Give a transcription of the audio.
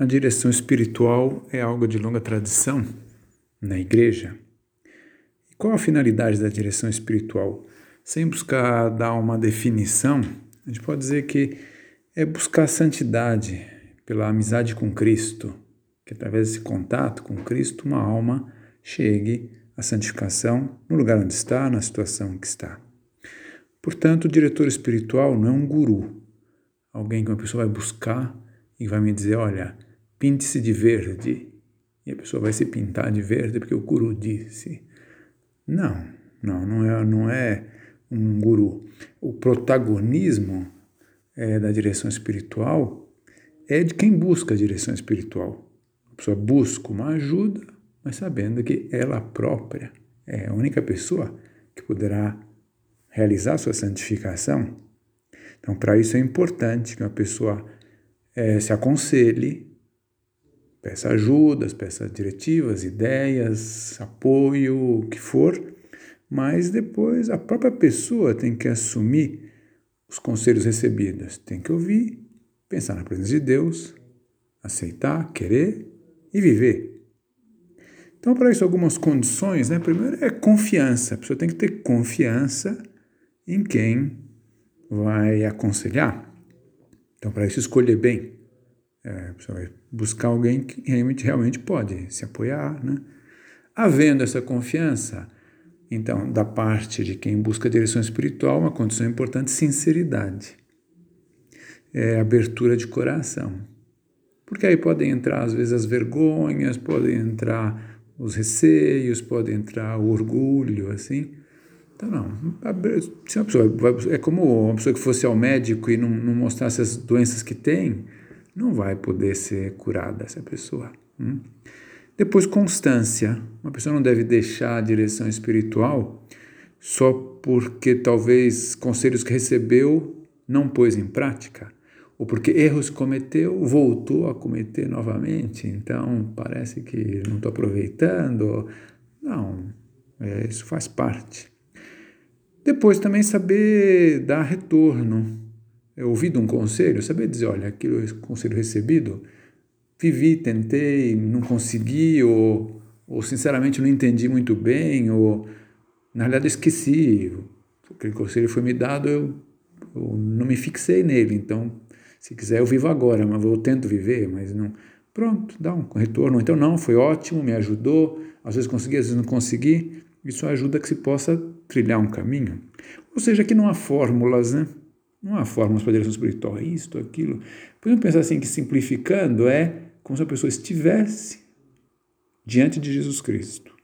A direção espiritual é algo de longa tradição na igreja. E qual a finalidade da direção espiritual? Sem buscar dar uma definição, a gente pode dizer que é buscar santidade pela amizade com Cristo, que através desse contato com Cristo uma alma chegue à santificação no lugar onde está, na situação que está. Portanto, o diretor espiritual não é um guru, alguém que uma pessoa vai buscar e vai me dizer, olha, pinte-se de verde. E a pessoa vai se pintar de verde porque o guru disse. Não, não, não é, não é um guru. O protagonismo é, da direção espiritual é de quem busca a direção espiritual. A pessoa busca uma ajuda, mas sabendo que ela própria é a única pessoa que poderá realizar sua santificação. Então, para isso é importante que uma pessoa é, se aconselhe Peça ajudas, peça diretivas, ideias, apoio, o que for, mas depois a própria pessoa tem que assumir os conselhos recebidos, tem que ouvir, pensar na presença de Deus, aceitar, querer e viver. Então, para isso, algumas condições, né? Primeiro é confiança, a pessoa tem que ter confiança em quem vai aconselhar. Então, para isso, escolher bem. É, vai buscar alguém que realmente, realmente pode se apoiar. Né? Havendo essa confiança, então, da parte de quem busca direção espiritual, uma condição importante, sinceridade. É abertura de coração. Porque aí podem entrar, às vezes, as vergonhas, podem entrar os receios, pode entrar o orgulho, assim. Então, não. Se uma pessoa vai, é como uma pessoa que fosse ao médico e não, não mostrasse as doenças que tem, não vai poder ser curada essa pessoa. Hum? Depois, constância. Uma pessoa não deve deixar a direção espiritual só porque talvez conselhos que recebeu não pôs em prática, ou porque erros cometeu, voltou a cometer novamente. Então, parece que não estou aproveitando. Não, é, isso faz parte. Depois, também saber dar retorno ouvido um conselho, saber dizer, olha, aquilo é conselho recebido, vivi, tentei, não consegui, ou, ou sinceramente não entendi muito bem, ou na realidade esqueci, aquele conselho foi me dado, eu, eu não me fixei nele, então se quiser eu vivo agora, mas eu tento viver, mas não. Pronto, dá um retorno. Então, não, foi ótimo, me ajudou. Às vezes consegui, às vezes não consegui. Isso ajuda que se possa trilhar um caminho. Ou seja, aqui não há fórmulas, né? Não há fórmulas para a direção espiritual, é isto, aquilo. Podemos pensar assim que simplificando é como se a pessoa estivesse diante de Jesus Cristo.